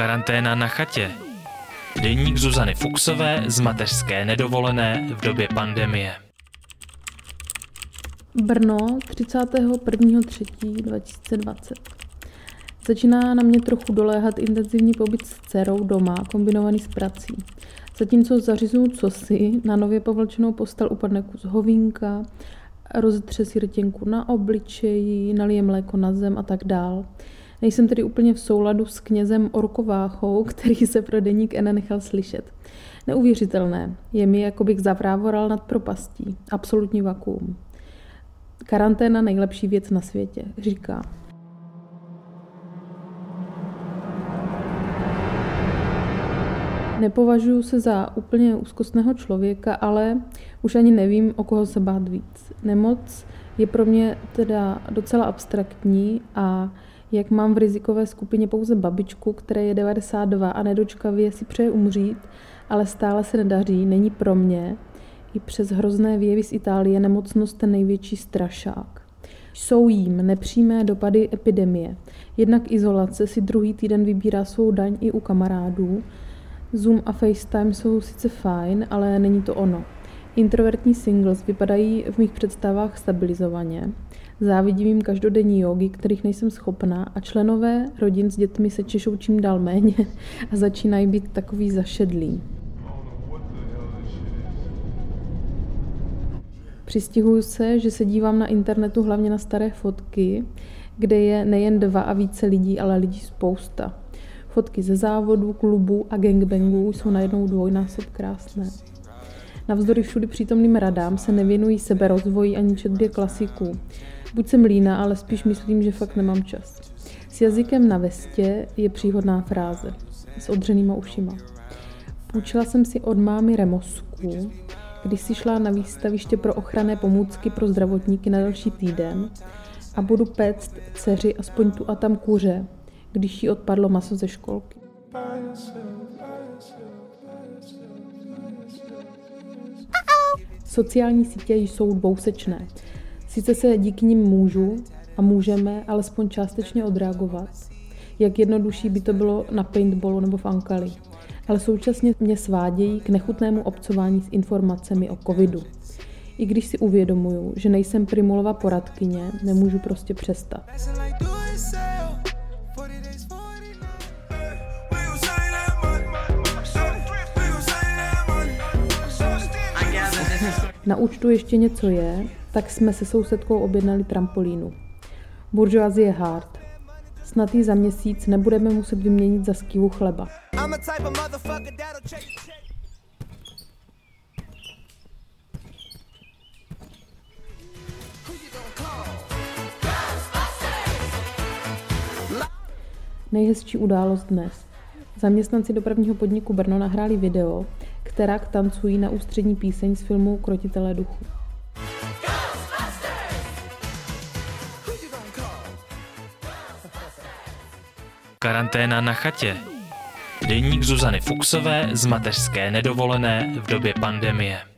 Karanténa na chatě. Deník Zuzany Fuxové z mateřské nedovolené v době pandemie. Brno 31.3.2020. Začíná na mě trochu doléhat intenzivní pobyt s dcerou doma, kombinovaný s prací. Zatímco zařizuju cosi, na nově povlčenou postel upadne kus hovínka, rozetře si rtěnku na obličeji, nalije mléko na zem a tak dál. Nejsem tedy úplně v souladu s knězem Orkováchou, který se pro deník N nechal slyšet. Neuvěřitelné. Je mi, jako bych zavrávoral nad propastí. Absolutní vakuum. Karanténa nejlepší věc na světě, říká. Nepovažuji se za úplně úzkostného člověka, ale už ani nevím, o koho se bát víc. Nemoc je pro mě teda docela abstraktní a jak mám v rizikové skupině pouze babičku, které je 92 a nedočkavě si přeje umřít, ale stále se nedaří, není pro mě, i přes hrozné věvy z Itálie nemocnost ten největší strašák. Jsou jím nepřímé dopady epidemie. Jednak izolace si druhý týden vybírá svou daň i u kamarádů. Zoom a FaceTime jsou sice fajn, ale není to ono. Introvertní singles vypadají v mých představách stabilizovaně. Závidím jim každodenní jogy, kterých nejsem schopná a členové rodin s dětmi se češou čím dál méně a začínají být takový zašedlí. Přistihuju se, že se dívám na internetu hlavně na staré fotky, kde je nejen dva a více lidí, ale lidí spousta. Fotky ze závodu, klubů a gangbangů jsou najednou dvojnásob krásné. Navzdory všudy přítomným radám se nevěnují sebe rozvoji ani četbě klasiků. Buď jsem lína, ale spíš myslím, že fakt nemám čas. S jazykem na vestě je příhodná fráze. S odřenýma ušima. Půjčila jsem si od mámy remosku, když si šla na výstaviště pro ochranné pomůcky pro zdravotníky na další týden a budu péct dceři aspoň tu a tam kuře, když jí odpadlo maso ze školky. Sociální sítě jsou dvousečné. Sice se díky nim můžu a můžeme alespoň částečně odreagovat, jak jednodušší by to bylo na paintballu nebo v Ankali. Ale současně mě svádějí k nechutnému obcování s informacemi o covidu. I když si uvědomuju, že nejsem primulova poradkyně, nemůžu prostě přestat. Na účtu ještě něco je, tak jsme se sousedkou objednali trampolínu. Buržoazie hard. Snad za měsíc nebudeme muset vyměnit za skývu chleba. Nejhezčí událost dnes. Zaměstnanci dopravního podniku Brno nahráli video, která tancují na ústřední píseň z filmu Krotitelé duchu. Karanténa na chatě. Deník Zuzany Fuxové z mateřské nedovolené v době pandemie.